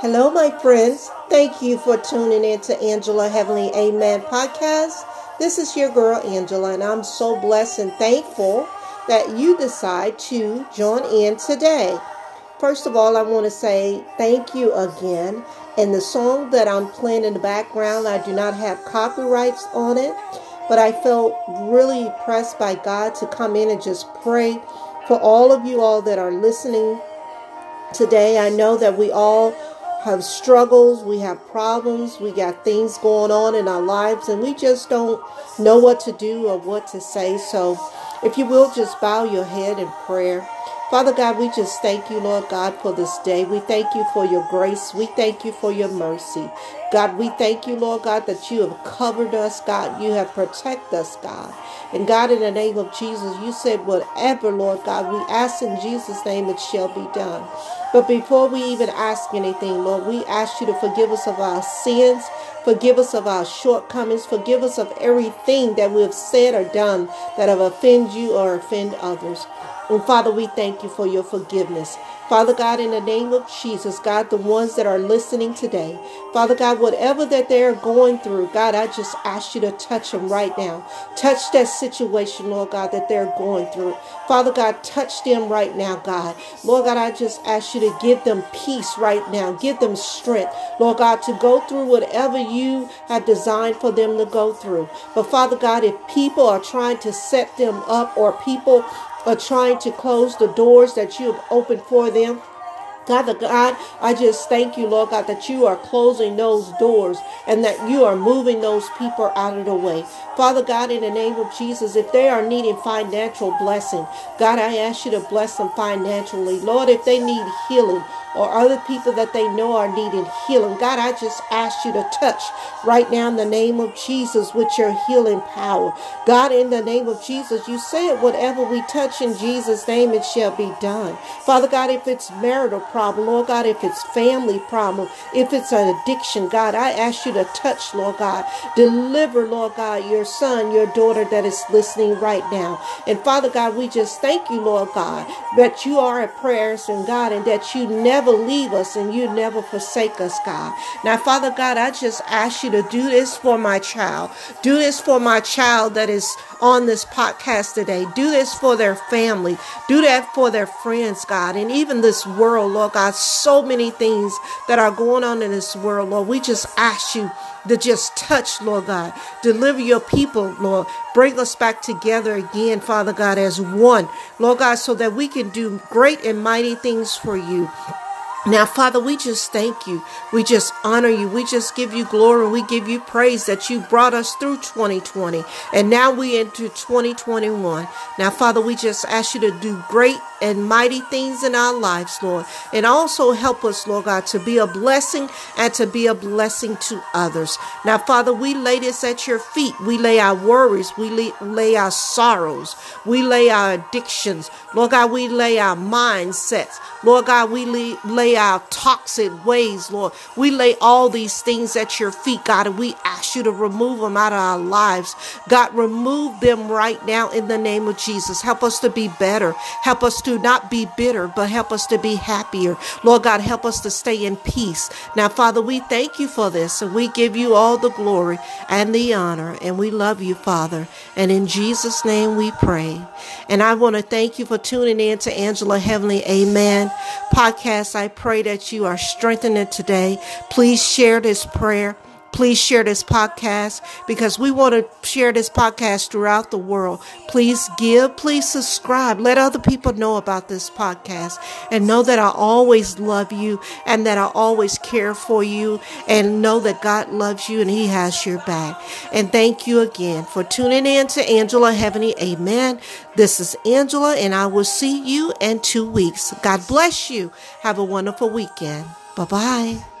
Hello, my friends. Thank you for tuning in to Angela Heavenly Amen podcast. This is your girl, Angela, and I'm so blessed and thankful that you decide to join in today. First of all, I want to say thank you again. And the song that I'm playing in the background, I do not have copyrights on it, but I felt really pressed by God to come in and just pray for all of you all that are listening today. I know that we all have struggles, we have problems, we got things going on in our lives, and we just don't know what to do or what to say. So, if you will, just bow your head in prayer. Father God, we just thank you, Lord God, for this day. We thank you for your grace. We thank you for your mercy. God, we thank you, Lord God, that you have covered us, God. You have protected us, God. And God, in the name of Jesus, you said, whatever, Lord God, we ask in Jesus' name, it shall be done. But before we even ask anything, Lord, we ask you to forgive us of our sins. Forgive us of our shortcomings. Forgive us of everything that we have said or done that have offended you or offend others. And Father, we thank you for your forgiveness. Father God, in the name of Jesus, God, the ones that are listening today, Father God, whatever that they're going through, God, I just ask you to touch them right now. Touch that situation, Lord God, that they're going through. Father God, touch them right now, God. Lord God, I just ask you to give them peace right now. Give them strength, Lord God, to go through whatever you have designed for them to go through. But Father God, if people are trying to set them up or people are trying to close the doors that you have opened for them. Father God, I just thank you, Lord God, that you are closing those doors and that you are moving those people out of the way. Father God, in the name of Jesus, if they are needing financial blessing, God, I ask you to bless them financially. Lord, if they need healing, or other people that they know are needing healing. God, I just ask you to touch right now in the name of Jesus with your healing power. God, in the name of Jesus, you said whatever we touch in Jesus' name, it shall be done. Father God, if it's marital problem, Lord God, if it's family problem, if it's an addiction, God, I ask you to touch, Lord God. Deliver, Lord God, your son, your daughter that is listening right now. And Father God, we just thank you, Lord God, that you are a prayer and God and that you never never leave us and you never forsake us, God. Now, Father God, I just ask you to do this for my child. Do this for my child that is on this podcast today. Do this for their family. Do that for their friends, God. And even this world, Lord God, so many things that are going on in this world, Lord. We just ask you to just touch, Lord God. Deliver your people, Lord. Bring us back together again, Father God, as one, Lord God, so that we can do great and mighty things for you. Now, Father, we just thank you. We just honor you. We just give you glory. We give you praise that you brought us through 2020. And now we into 2021. Now, Father, we just ask you to do great and mighty things in our lives, Lord. And also help us, Lord God, to be a blessing and to be a blessing to others. Now, Father, we lay this at your feet. We lay our worries. We lay, lay our sorrows. We lay our addictions. Lord God, we lay our mindsets. Lord God, we lay, lay our toxic ways, Lord. We lay all these things at your feet, God, and we ask you to remove them out of our lives. God, remove them right now in the name of Jesus. Help us to be better. Help us to not be bitter, but help us to be happier. Lord God, help us to stay in peace. Now, Father, we thank you for this, and we give you all the glory and the honor, and we love you, Father. And in Jesus' name we pray. And I want to thank you for tuning in to Angela Heavenly Amen podcast. I pray that you are strengthened today. Please share this prayer. Please share this podcast because we want to share this podcast throughout the world. Please give, please subscribe. Let other people know about this podcast and know that I always love you and that I always care for you and know that God loves you and He has your back. And thank you again for tuning in to Angela Heavenly. Amen. This is Angela and I will see you in two weeks. God bless you. Have a wonderful weekend. Bye bye.